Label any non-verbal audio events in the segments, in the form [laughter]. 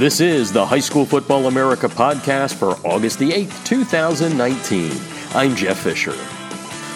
This is the High School Football America podcast for August the 8th, 2019. I'm Jeff Fisher.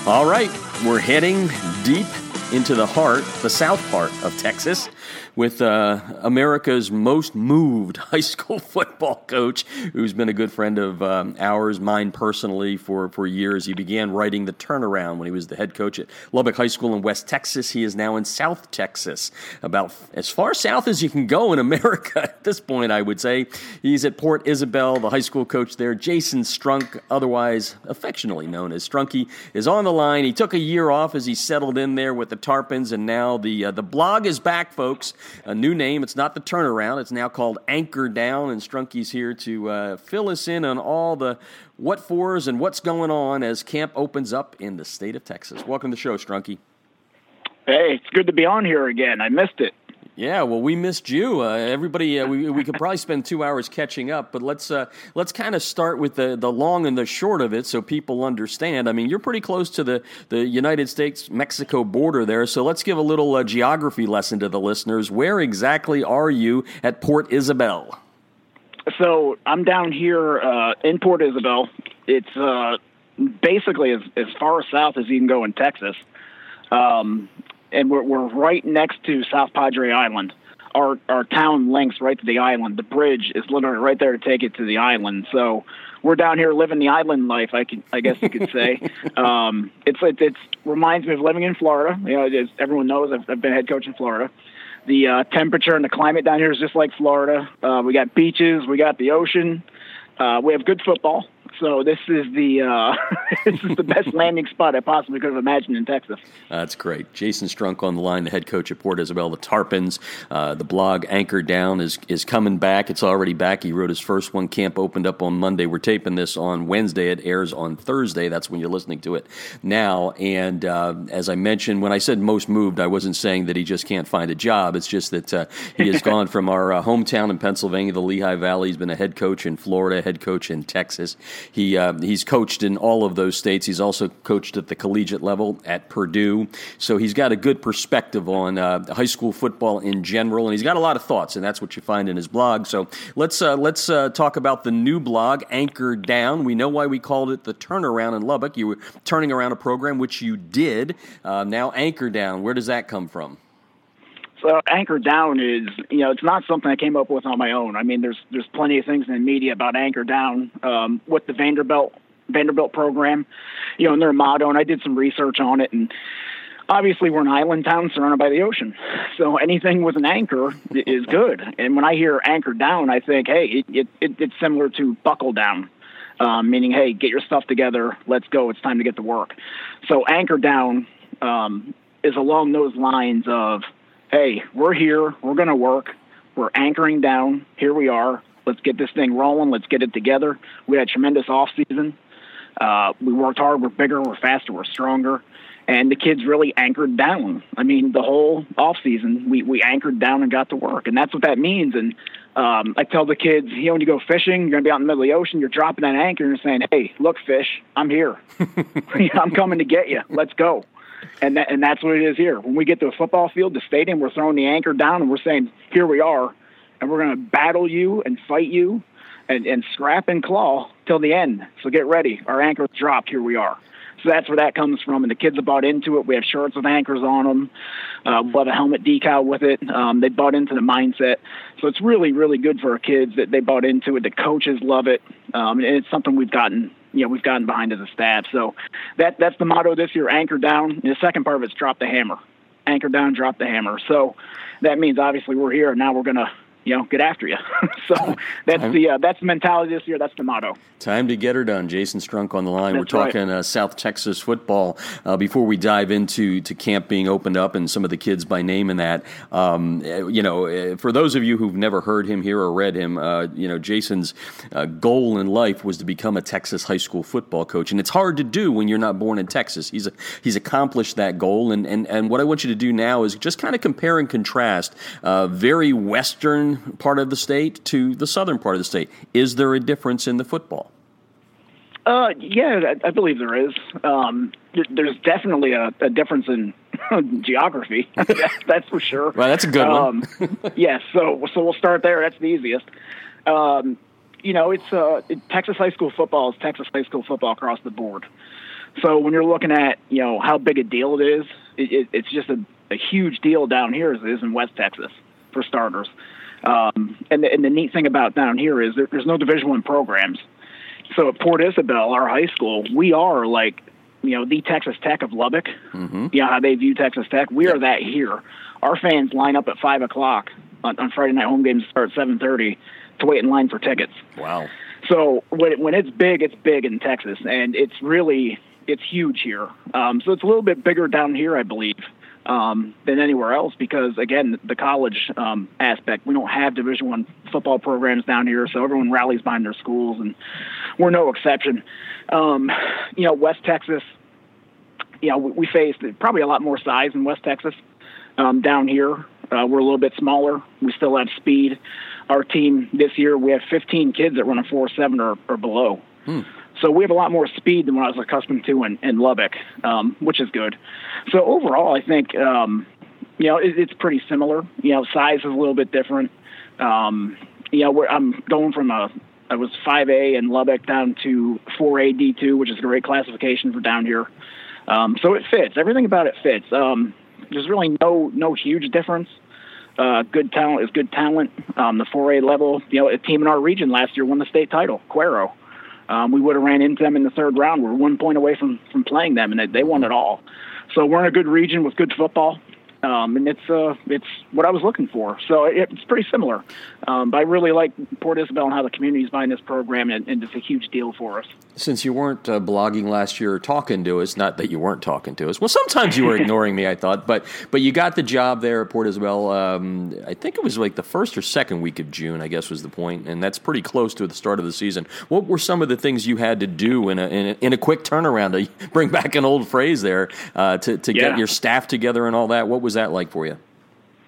All right, we're heading deep into the heart, the south part of Texas, with uh, America's most moved [laughs] high school football coach, who's been a good friend of um, ours, mine personally, for, for years. He began writing The Turnaround when he was the head coach at Lubbock High School in West Texas. He is now in South Texas, about as far south as you can go in [laughs] America at this point, I would say. He's at Port Isabel, the high school coach there. Jason Strunk, otherwise affectionately known as Strunky, is on the line. He took a year off as he settled in there with the Tarpons, and now the, uh, the blog is back, folks a new name. It's not the turnaround. It's now called Anchor Down, and Strunky's here to uh, fill us in on all the what fors and what's going on as camp opens up in the state of Texas. Welcome to the show, Strunky. Hey, it's good to be on here again. I missed it. Yeah, well, we missed you. Uh, everybody, uh, we, we could probably spend two hours catching up, but let's uh, let's kind of start with the, the long and the short of it, so people understand. I mean, you're pretty close to the, the United States Mexico border there, so let's give a little uh, geography lesson to the listeners. Where exactly are you at Port Isabel? So I'm down here uh, in Port Isabel. It's uh, basically as, as far south as you can go in Texas. Um, and we're, we're right next to South Padre Island. Our our town links right to the island. The bridge is literally right there to take it to the island. So we're down here living the island life. I can I guess you could say. [laughs] um, it's it it's reminds me of living in Florida. You know, as everyone knows, I've, I've been head coach in Florida. The uh, temperature and the climate down here is just like Florida. Uh, we got beaches, we got the ocean, uh, we have good football. So this is the uh, [laughs] this is the best landing spot I possibly could have imagined in Texas. That's great. Jason Strunk on the line, the head coach at Port Isabel, the Tarpons. Uh, the blog Anchor Down is is coming back. It's already back. He wrote his first one. Camp opened up on Monday. We're taping this on Wednesday. It airs on Thursday. That's when you're listening to it now. And uh, as I mentioned, when I said most moved, I wasn't saying that he just can't find a job. It's just that uh, he has [laughs] gone from our uh, hometown in Pennsylvania, the Lehigh Valley. He's been a head coach in Florida, head coach in Texas. He uh, he's coached in all of those states. He's also coached at the collegiate level at Purdue, so he's got a good perspective on uh, high school football in general, and he's got a lot of thoughts, and that's what you find in his blog. So let's uh, let's uh, talk about the new blog, Anchor Down. We know why we called it the turnaround in Lubbock. You were turning around a program, which you did. Uh, now Anchor Down. Where does that come from? So anchor down is you know it's not something I came up with on my own. I mean there's there's plenty of things in the media about anchor down um, with the Vanderbilt Vanderbilt program, you know, and their motto. And I did some research on it, and obviously we're an island town surrounded by the ocean, so anything with an anchor is good. And when I hear anchor down, I think hey, it, it, it it's similar to buckle down. Um, meaning, hey, get your stuff together. Let's go. It's time to get to work. So, anchor down um, is along those lines of hey, we're here, we're going to work, we're anchoring down, here we are, let's get this thing rolling, let's get it together. We had a tremendous off season. Uh, we worked hard, we're bigger, we're faster, we're stronger. And the kids really anchored down. I mean, the whole off season, we, we anchored down and got to work. And that's what that means. And um, I tell the kids, you know, when you go fishing, you're going to be out in the middle of the ocean, you're dropping that anchor and you're saying, hey, look, fish, I'm here. [laughs] I'm coming to get you. Let's go and that, and that's what it is here. When we get to a football field, the stadium, we're throwing the anchor down and we're saying, "Here we are," and we're going to battle you and fight you, and, and scrap and claw till the end. So get ready. Our anchor's dropped. Here we are. So that's where that comes from. And the kids have bought into it. We have shirts with anchors on them. Uh, we'll have a helmet decal with it. Um, they bought into the mindset. So it's really, really good for our kids that they bought into it. The coaches love it. Um, and it's something we've gotten you know we've gotten behind as a staff. So that that's the motto this year: anchor down. And the second part of it's drop the hammer. Anchor down, drop the hammer. So that means obviously we're here and now we're gonna you know, get after you. [laughs] so that's the uh, that's the mentality this year. That's the motto. Time to get her done. Jason Strunk on the line. That's We're talking right. uh, South Texas football. Uh, before we dive into to camp being opened up and some of the kids by name and that, um, you know, uh, for those of you who've never heard him here or read him, uh, you know, Jason's uh, goal in life was to become a Texas high school football coach, and it's hard to do when you're not born in Texas. He's a, he's accomplished that goal, and, and and what I want you to do now is just kind of compare and contrast very Western part of the state to the southern part of the state. Is there a difference in the football? Uh, yeah, I, I believe there is. Um, there's definitely a, a, difference in, [laughs] geography. [laughs] that's for sure. Well, that's a good um, one. yes, [laughs] yeah, so so we'll start there. That's the easiest. Um, you know, it's uh, Texas high school football is Texas high school football across the board. So when you're looking at you know how big a deal it is, it, it, it's just a, a huge deal down here as it is in West Texas for starters. Um, and, the, and the neat thing about down here is there, there's no Division One programs. So at Port Isabel, our high school, we are like you know the Texas Tech of Lubbock. Mm-hmm. You know how they view Texas Tech. We yep. are that here. Our fans line up at five o'clock on, on Friday night home games start at seven thirty to wait in line for tickets. Wow. So when when it's big, it's big in Texas, and it's really it's huge here. Um, so it's a little bit bigger down here, I believe, um, than anywhere else because again, the college um, aspect. We don't have Division One football programs down here, so everyone rallies behind their schools, and we're no exception. Um, you know, West Texas. You know, we, we faced probably a lot more size in West Texas. Um, down here, uh, we're a little bit smaller. We still have speed. Our team this year, we have 15 kids that run a 4.7 or, or below. Hmm. So we have a lot more speed than what I was accustomed to in, in Lubbock, um, which is good. So overall, I think um, you know it, it's pretty similar. You know, size is a little bit different. Um, you know, I'm going from a I was 5A in Lubbock down to 4A D2, which is a great classification for down here. Um, so it fits. Everything about it fits. Um, there's really no no huge difference. Uh, good talent is good talent. Um, the 4A level, you know, a team in our region last year won the state title, Cuero. Um, we would have ran into them in the third round. We're one point away from from playing them, and they, they won it all. So we're in a good region with good football um, and it's uh, it's what I was looking for. So it, it's pretty similar. Um, but I really like Port Isabel and how the community is buying this program, and, and, it's a huge deal for us. Since you weren't uh, blogging last year, or talking to us, not that you weren't talking to us. Well, sometimes you were [laughs] ignoring me, I thought, but but you got the job there at Port Isabel. Um, I think it was like the first or second week of June, I guess was the point, and that's pretty close to the start of the season. What were some of the things you had to do in a in a, in a quick turnaround [laughs] to bring back an old phrase there uh, to to yeah. get your staff together and all that? What was was that like for you?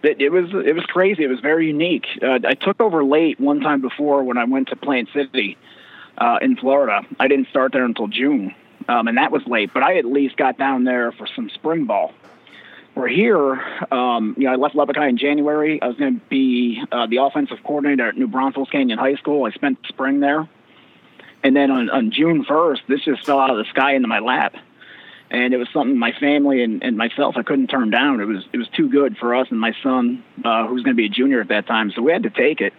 It, it was it was crazy. It was very unique. Uh, I took over late one time before when I went to Plant City uh, in Florida. I didn't start there until June, um, and that was late. But I at least got down there for some spring ball. We're here. Um, you know, I left Lubbock High in January. I was going to be uh, the offensive coordinator at New Braunfels Canyon High School. I spent spring there, and then on, on June first, this just fell out of the sky into my lap and it was something my family and, and myself I couldn't turn down. It was it was too good for us and my son, uh, who was going to be a junior at that time. So we had to take it,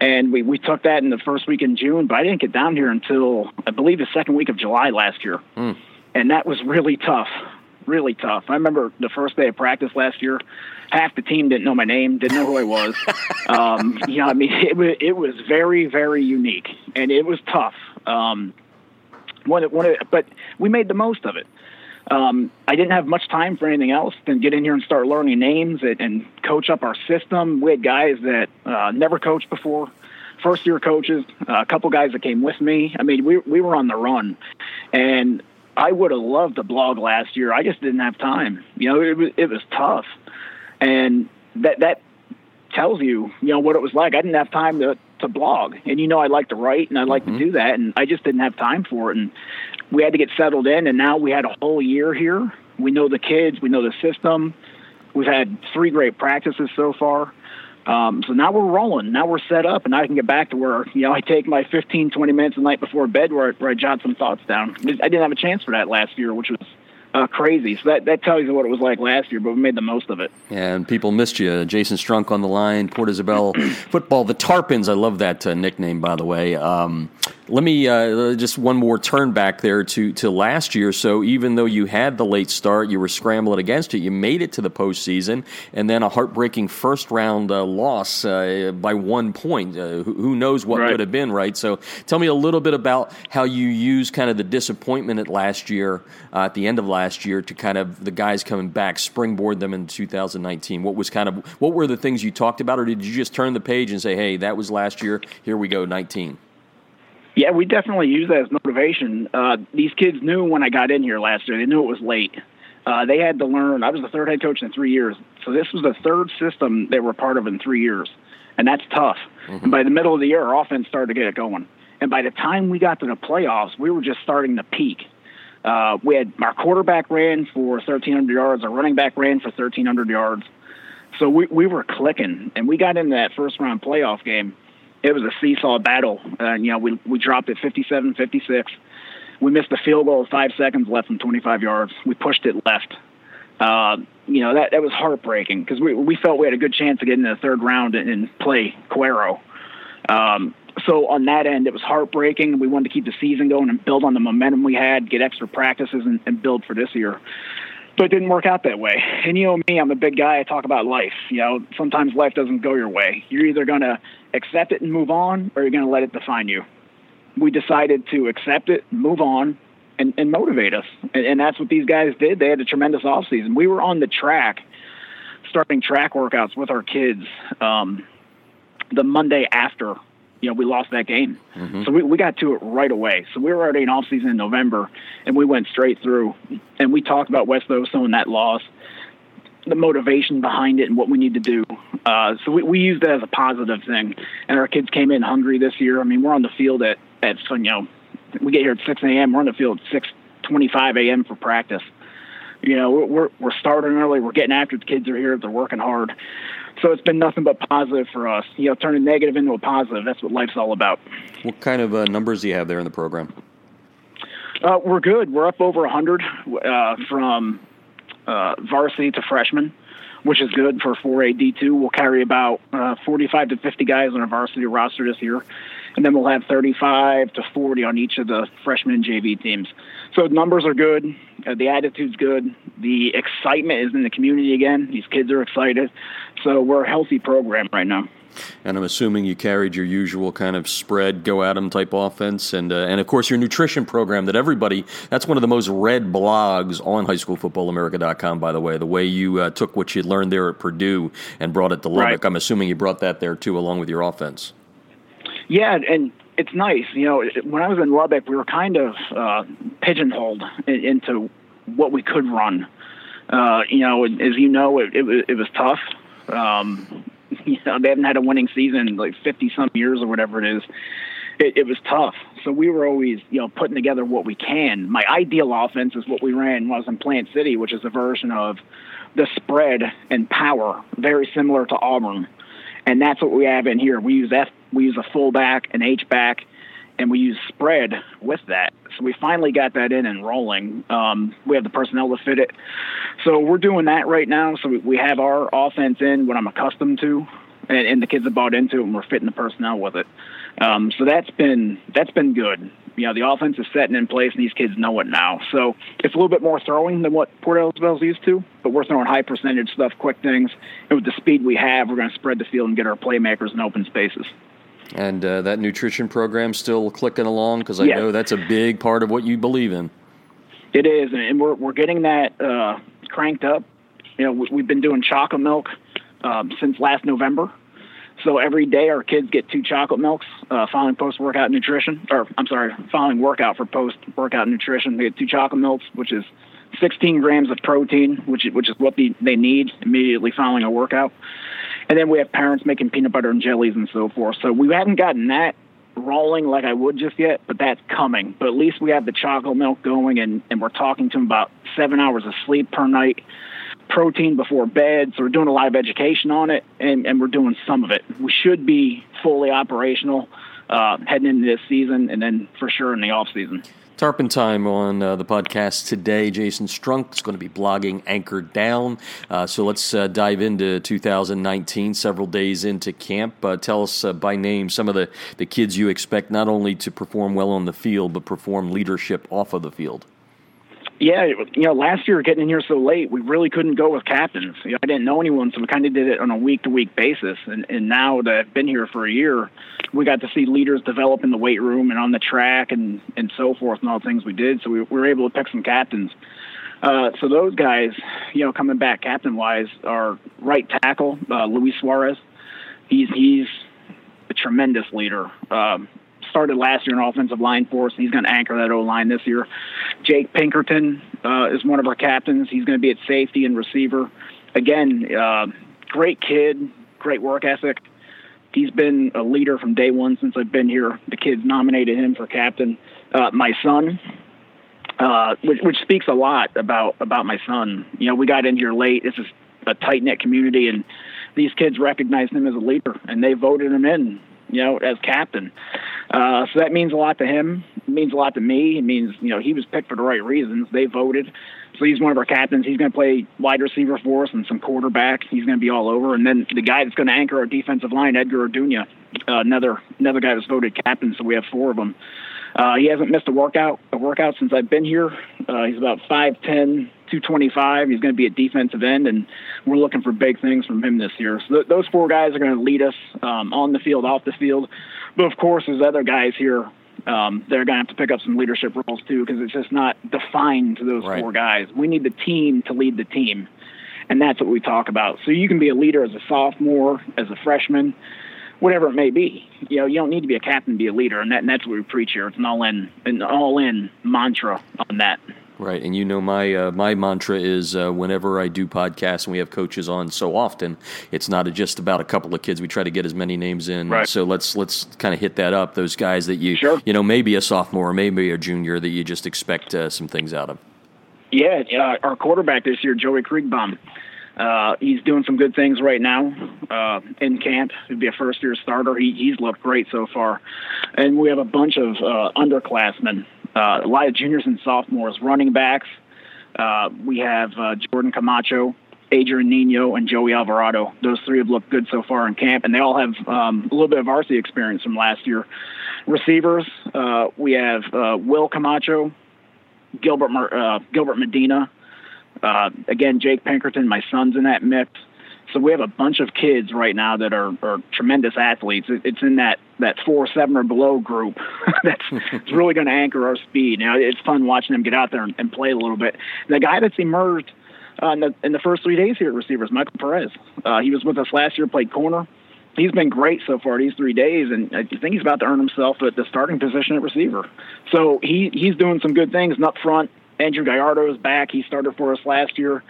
and we we took that in the first week in June. But I didn't get down here until I believe the second week of July last year, mm. and that was really tough, really tough. I remember the first day of practice last year. Half the team didn't know my name, didn't know who I was. [laughs] um, you know, I mean, it was it was very very unique, and it was tough. Um, one, one, but we made the most of it um, I didn't have much time for anything else than get in here and start learning names and, and coach up our system. We had guys that uh, never coached before, first year coaches, uh, a couple guys that came with me. I mean, we we were on the run, and I would have loved to blog last year. I just didn't have time. You know, it was it was tough, and that that tells you you know what it was like. I didn't have time to to blog, and you know I like to write and I like mm-hmm. to do that, and I just didn't have time for it. And we had to get settled in, and now we had a whole year here. We know the kids, we know the system. We've had three great practices so far. Um, so now we're rolling. Now we're set up, and I can get back to where you know I take my 15, 20 minutes the night before bed where, where I jot some thoughts down. I didn't have a chance for that last year, which was uh, crazy. So that, that tells you what it was like last year, but we made the most of it. Yeah, and people missed you. Jason Strunk on the line, Port Isabel [clears throat] football, the Tarpons. I love that uh, nickname, by the way. Um, let me uh, just one more turn back there to, to last year. So even though you had the late start, you were scrambling against it. You made it to the postseason, and then a heartbreaking first round uh, loss uh, by one point. Uh, who, who, knows what right. could have been, right? So tell me a little bit about how you used kind of the disappointment at last year, uh, at the end of last year, to kind of the guys coming back, springboard them in 2019. What was kind of what were the things you talked about, or did you just turn the page and say, "Hey, that was last year. Here we go, 19." Yeah, we definitely use that as motivation. Uh, these kids knew when I got in here last year. They knew it was late. Uh, they had to learn. I was the third head coach in three years, so this was the third system they were part of in three years, and that's tough. Mm-hmm. And by the middle of the year, our offense started to get it going. And by the time we got to the playoffs, we were just starting to peak. Uh, we had our quarterback ran for 1,300 yards, our running back ran for 1,300 yards. So we, we were clicking, and we got into that first round playoff game. It was a seesaw battle. And, you know, we, we dropped it 57 56. We missed the field goal five seconds left from 25 yards. We pushed it left. Uh, you know, that, that was heartbreaking because we, we felt we had a good chance of getting in the third round and, and play Cuero. Um, so on that end, it was heartbreaking. We wanted to keep the season going and build on the momentum we had, get extra practices, and, and build for this year. But it didn't work out that way. And you know me, I'm a big guy. I talk about life. You know, sometimes life doesn't go your way. You're either going to accept it and move on, or you're going to let it define you. We decided to accept it, move on, and, and motivate us. And, and that's what these guys did. They had a tremendous off season. We were on the track, starting track workouts with our kids um, the Monday after you know, we lost that game. Mm-hmm. So we, we got to it right away. So we were already in off season in November and we went straight through and we talked about West Oso and that loss, the motivation behind it and what we need to do. Uh, so we, we used that as a positive thing. And our kids came in hungry this year. I mean, we're on the field at, at you know, we get here at 6 a.m. We're on the field at 6.25 a.m. for practice. You know, we're, we're starting early. We're getting after the kids are here. They're working hard. So it's been nothing but positive for us. You know, turning negative into a positive. That's what life's all about. What kind of uh, numbers do you have there in the program? Uh, we're good. We're up over 100 uh, from uh, varsity to freshman, which is good for 4A D2. We'll carry about uh, 45 to 50 guys on our varsity roster this year and then we'll have 35 to 40 on each of the freshman and JV teams. So numbers are good, uh, the attitude's good, the excitement is in the community again. These kids are excited, so we're a healthy program right now. And I'm assuming you carried your usual kind of spread, go at 'em type offense, and uh, and of course your nutrition program that everybody. That's one of the most read blogs on HighSchoolFootballAmerica.com. By the way, the way you uh, took what you learned there at Purdue and brought it to Lubbock. Right. I'm assuming you brought that there too, along with your offense. Yeah, and it's nice. You know, when I was in Lubbock, we were kind of uh, pigeonholed into what we could run. Uh, you know, as you know, it, it, it was tough. Um, [laughs] you know, they haven't had a winning season in like 50 some years or whatever it is. It, it was tough. So we were always, you know, putting together what we can. My ideal offense is what we ran when I was in Plant City, which is a version of the spread and power, very similar to Auburn and that's what we have in here. We use F, we use a fullback, an H back, and we use spread with that. So we finally got that in and rolling. Um, we have the personnel to fit it. So we're doing that right now. So we, have our offense in what I'm accustomed to, and, and the kids have bought into it, and we're fitting the personnel with it. Um, so that's been that's been good. You know, the offense is setting in place, and these kids know it now. So it's a little bit more throwing than what Port Isabel's used to, but we're throwing high percentage stuff, quick things, and with the speed we have, we're going to spread the field and get our playmakers in open spaces. And uh, that nutrition program still clicking along because I yes. know that's a big part of what you believe in. It is, and we're we're getting that uh, cranked up. You know, we've been doing chocolate milk um, since last November. So every day our kids get two chocolate milks uh, following post workout nutrition, or I'm sorry, following workout for post workout nutrition. They get two chocolate milks, which is 16 grams of protein, which is, which is what they, they need immediately following a workout. And then we have parents making peanut butter and jellies and so forth. So we haven't gotten that rolling like I would just yet, but that's coming. But at least we have the chocolate milk going, and, and we're talking to them about seven hours of sleep per night protein before bed. So we're doing a lot of education on it, and, and we're doing some of it. We should be fully operational uh, heading into this season, and then for sure in the off season. Tarpon time on uh, the podcast today. Jason Strunk is going to be blogging Anchored Down. Uh, so let's uh, dive into 2019, several days into camp. Uh, tell us uh, by name some of the, the kids you expect not only to perform well on the field, but perform leadership off of the field. Yeah, you know, last year getting in here so late, we really couldn't go with captains. You know, I didn't know anyone, so we kind of did it on a week to week basis. And and now that I've been here for a year, we got to see leaders develop in the weight room and on the track and and so forth and all the things we did. So we, we were able to pick some captains. Uh, so those guys, you know, coming back captain wise, are right tackle uh, Luis Suarez. He's he's a tremendous leader. Um, started last year in offensive line for us. He's going to anchor that O line this year. Jake Pinkerton uh, is one of our captains. He's going to be at safety and receiver. Again, uh, great kid, great work ethic. He's been a leader from day one since I've been here. The kids nominated him for captain. Uh, my son, uh, which, which speaks a lot about about my son. You know, we got in here late. This is a tight knit community, and these kids recognized him as a leader, and they voted him in. You know, as captain. Uh, so that means a lot to him. It means a lot to me. It means you know he was picked for the right reasons. They voted. So he's one of our captains. He's going to play wide receiver for us and some quarterback. He's going to be all over. And then the guy that's going to anchor our defensive line, Edgar Orduña, uh, another another guy that's voted captain. So we have four of them. Uh, he hasn't missed a workout a workout since I've been here. Uh, he's about 5'10", 225. He's going to be a defensive end, and we're looking for big things from him this year. So th- those four guys are going to lead us um, on the field, off the field. But of course, there's other guys here um, they're going to have to pick up some leadership roles too because it's just not defined to those right. four guys. We need the team to lead the team, and that's what we talk about. So you can be a leader as a sophomore, as a freshman, whatever it may be. You know, you don't need to be a captain to be a leader, and, that, and that's what we preach here. It's an all-in, an all-in mantra on that. Right, and you know my uh, my mantra is uh, whenever I do podcasts and we have coaches on so often, it's not just about a couple of kids. We try to get as many names in. Right. So let's let's kind of hit that up. Those guys that you sure. you know maybe a sophomore, maybe a junior that you just expect uh, some things out of. Yeah, yeah. Our quarterback this year, Joey Kriegbaum. Uh, he's doing some good things right now uh, in camp. He'd be a first year starter. He, he's looked great so far. And we have a bunch of uh, underclassmen uh, a lot of juniors and sophomores, running backs. Uh, we have uh, Jordan Camacho, Adrian Nino, and Joey Alvarado. Those three have looked good so far in camp, and they all have um, a little bit of varsity experience from last year. Receivers, we have Will Camacho, Gilbert Gilbert Medina, uh, again Jake Pinkerton. My son's in that mix. So we have a bunch of kids right now that are, are tremendous athletes. It's in that that four seven or below group [laughs] that's it's really going to anchor our speed. Now it's fun watching them get out there and, and play a little bit. The guy that's emerged uh, in, the, in the first three days here at receivers, Michael Perez. Uh, he was with us last year, played corner. He's been great so far these three days, and I think he's about to earn himself the starting position at receiver. So he he's doing some good things. And up front, Andrew Gallardo is back. He started for us last year.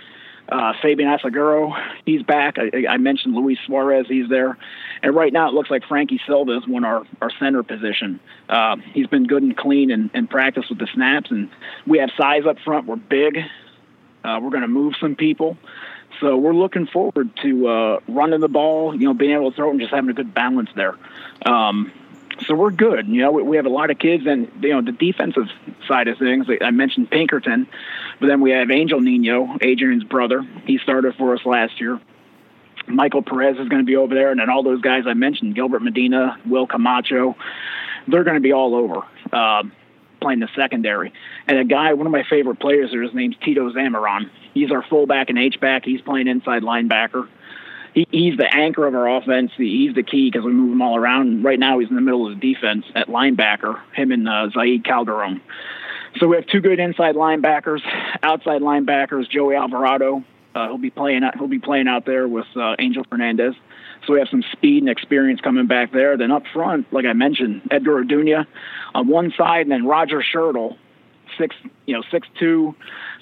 Uh, Fabian Asaguro, he's back. I, I, mentioned Luis Suarez, he's there. And right now it looks like Frankie Silva has won our, our center position. Uh, he's been good and clean and, and practice with the snaps. And we have size up front. We're big. Uh, we're going to move some people. So we're looking forward to uh, running the ball, you know, being able to throw it and just having a good balance there. Um, so we're good. You know, we, we have a lot of kids, and you know, the defensive side of things. I mentioned Pinkerton, but then we have Angel Nino, Adrian's brother. He started for us last year. Michael Perez is going to be over there, and then all those guys I mentioned, Gilbert Medina, Will Camacho, they're going to be all over uh, playing the secondary. And a guy, one of my favorite players there, his name's Tito Zamaron. He's our fullback and H-back. He's playing inside linebacker he, he's the anchor of our offense. He's the key because we move him all around. Right now, he's in the middle of the defense at linebacker. Him and uh, Zaid Calderon. So we have two good inside linebackers, outside linebackers. Joey Alvarado, uh, he'll be playing. Out, he'll be playing out there with uh, Angel Fernandez. So we have some speed and experience coming back there. Then up front, like I mentioned, Edgar Orduña on one side, and then Roger Schertle, six, you know, six two,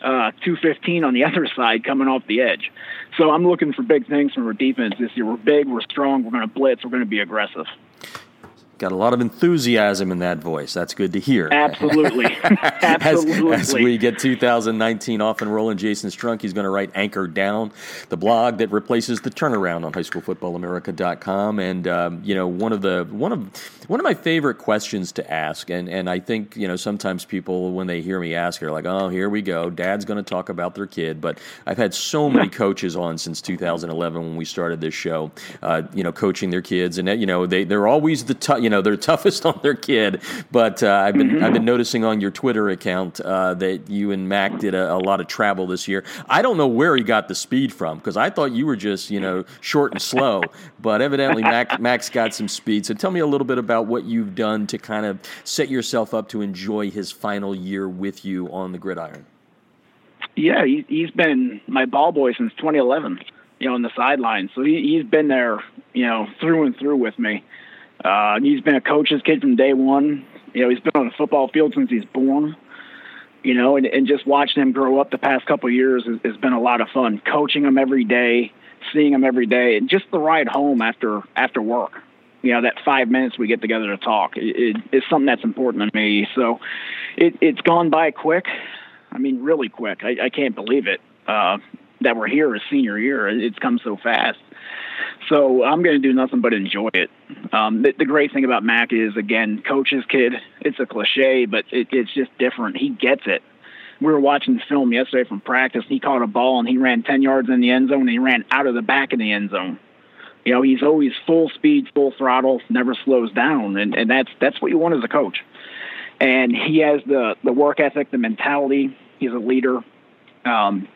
uh, two fifteen on the [laughs] other side, coming off the edge. So I'm looking for big things from our defense this year. We're big, we're strong, we're going to blitz, we're going to be aggressive. Got a lot of enthusiasm in that voice. That's good to hear. Absolutely. [laughs] Absolutely. As, as, we get 2019 off and rolling, Jason Strunk, he's going to write Anchor Down, the blog that replaces the turnaround on highschoolfootballamerica.com. And, um, you know, one of the, one of, one of my favorite questions to ask, and, and I think, you know, sometimes people, when they hear me ask, are like, oh, here we go. Dad's going to talk about their kid. But I've had so many coaches on since 2011 when we started this show, uh, you know, coaching their kids. And, you know, they, they're always the tough, you know they're [laughs] toughest on their kid. But uh, I've been mm-hmm. I've been noticing on your Twitter account uh, that you and Mac did a, a, lot of travel this year. I don't know where he got the speed from because I thought you were just you know short and slow, [laughs] but evidently Mac Mac's got some speed. So tell me a little bit about what you've done to kind of set yourself up to enjoy his final year with you on the gridiron. Yeah, he, he's been my ball boy since 2011 you know, on the sidelines. So he, he's been there, you know, through and through with me. Uh, he's been a coach's kid from day one. You know, he's been on the football field since he's born. You know, and, and just watching him grow up the past couple years has, has been a lot of fun. Coaching him every day, seeing him every day, and just the ride home after after work. You know, that five minutes we get together to talk it, it, something that's important to me. So, it, it's gone by quick. I mean, really quick. I, I can't believe it uh, that we're here his senior year. It's come so fast. So I'm going to do nothing but enjoy it. Um, the, the, great thing about Mac is, again, coach's kid. It's a cliche, but it, it's just different. He gets it. We were watching film yesterday from practice. He caught a ball and he ran 10 yards in the end zone and he ran out of the back of the end zone. You know, he's always full speed, full throttle, never slows down, and, and that's that's what you want as a coach. And he has the the work ethic, the mentality. He's a leader. Um,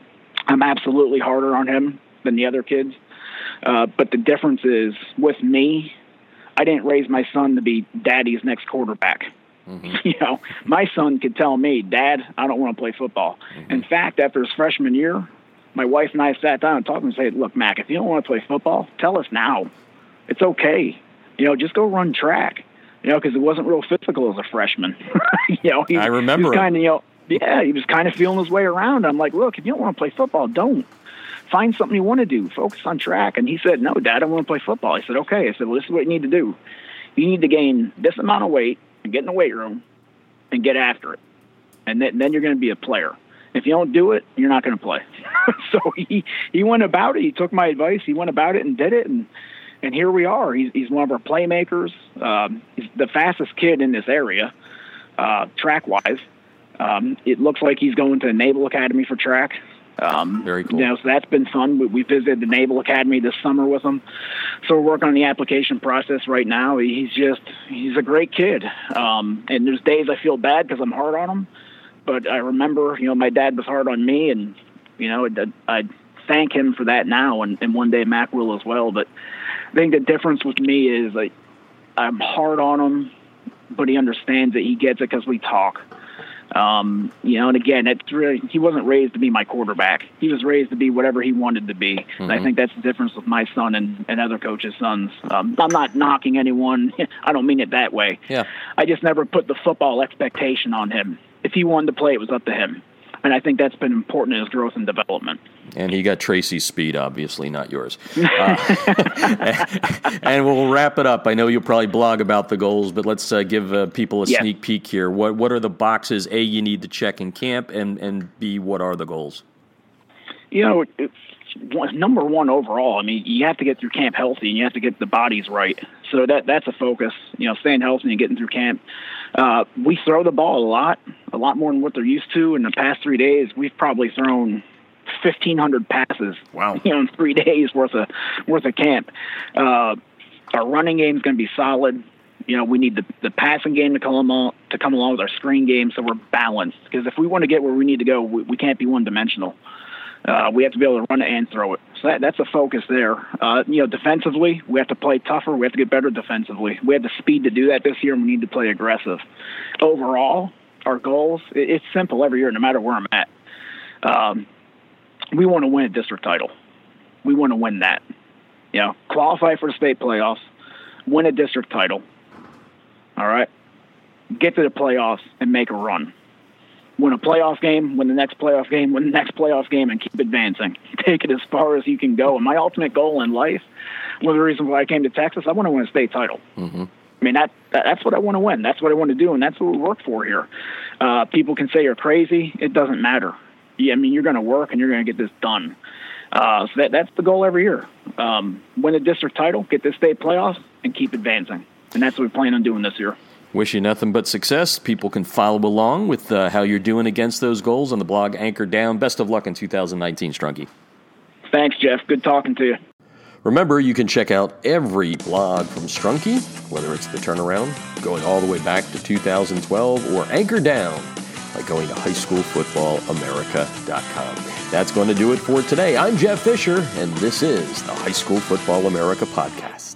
I'm absolutely harder on him than the other kids. Uh, but the difference is with me, I didn't raise my son to be daddy's next quarterback. Mm-hmm. [laughs] You know, my son could tell me, Dad, I don't want to play football. Mm-hmm. In fact, after his freshman year, my wife and I sat down and talked and said, Look, Mac, if you don't want to play football, tell us now. It's okay. You know, just go run track. You know, because it wasn't real physical as a freshman. [laughs] you know, he, I remember. kind of, you know, yeah, he was kind of feeling his way around. I'm like, look, if you don't want to play football, don't find something you want to do. Focus on track. And he said, no, Dad, I want to play football. I said, okay. I said, well, this is what you need to do. You need to gain this amount of weight and get in the weight room and get after it. And then, then you're going to be a player. If you don't do it, you're not going to play. [laughs] so he, he went about it. He took my advice. He went about it and did it. And, and here we are. He's, he's one of our playmakers. Um, he's the fastest kid in this area, uh, track wise. Um, it looks like he's going to the Naval Academy for track. Um, Very cool. You know, so that's been fun. We, we visited the Naval Academy this summer with him, so we're working on the application process right now. He's just he's a great kid, um, and there's days I feel bad because I'm hard on him, but I remember you know my dad was hard on me, and you know I, I thank him for that now, and, and one day Mac will as well. But I think the difference with me is like I'm hard on him, but he understands that he gets it because we talk. Um, you know, and again, it's really he wasn't raised to be my quarterback. He was raised to be whatever he wanted to be. Mm-hmm. And I mm-hmm. think that's the difference with my son and, and other coaches' sons. Um, I'm not knocking anyone. [laughs] I don't mean it that way. Yeah. I just never put the football expectation on him. If he wanted to play, it was up to him and I think that's been important in his growth and development. And he got Tracy's speed, obviously, not yours. Uh, [laughs] and we'll wrap it up. I know you'll probably blog about the goals, but let's uh, give uh, people a yeah. sneak peek here. What what are the boxes A you need to check in camp, and and B what are the goals? You know, number one overall. I mean, you have to get through camp healthy, and you have to get the bodies right. So that that's a focus. You know, staying healthy and getting through camp. Uh, we throw the ball a lot, a lot more than what they're used to. In the past three days, we've probably thrown 1,500 passes. Wow! You [laughs] know, in three days worth of worth of camp. Uh, our running game is going to be solid. You know, we need the, the passing game to come along to come along with our screen game, so we're balanced. Because if we want to get where we need to go, we, we can't be one dimensional. Uh, we have to be able to run it and throw it. So that, that's a focus there. Uh, you know, defensively, we have to play tougher. We have to get better defensively. We have the speed to do that this year, and we need to play aggressive. Overall, our goals, it, it's simple every year, no matter where I'm at. Um, we want to win a district title. We want to win that. You know, qualify for the state playoffs, win a district title. All right? Get to the playoffs and make a run win a playoff game, win the next playoff game, win the next playoff game, and keep advancing. [laughs] Take it as far as you can go. And my ultimate goal in life, one of the reasons why I came to Texas, I want to win a state title. Mm-hmm. I mean that, that, that's what I want to win. That's what I want to do, and that's what we work for here. Uh, people can say you're crazy. It doesn't matter. Yeah, I mean you're going to work and you're going to get this done. Uh, so that, that's the goal every year. Um, win the district title, get the state playoffs, and keep advancing. And that's what we plan on doing this year. Wish you nothing but success. People can follow along with uh, how you're doing against those goals on the blog Anchor Down. Best of luck in 2019, Strunky. Thanks, Jeff. Good talking to you. Remember, you can check out every blog from Strunky, whether it's the turnaround, going all the way back to 2012, or Anchor Down by going to highschoolfootballamerica.com. That's going to do it for today. I'm Jeff Fisher, and this is the High School Football America Podcast.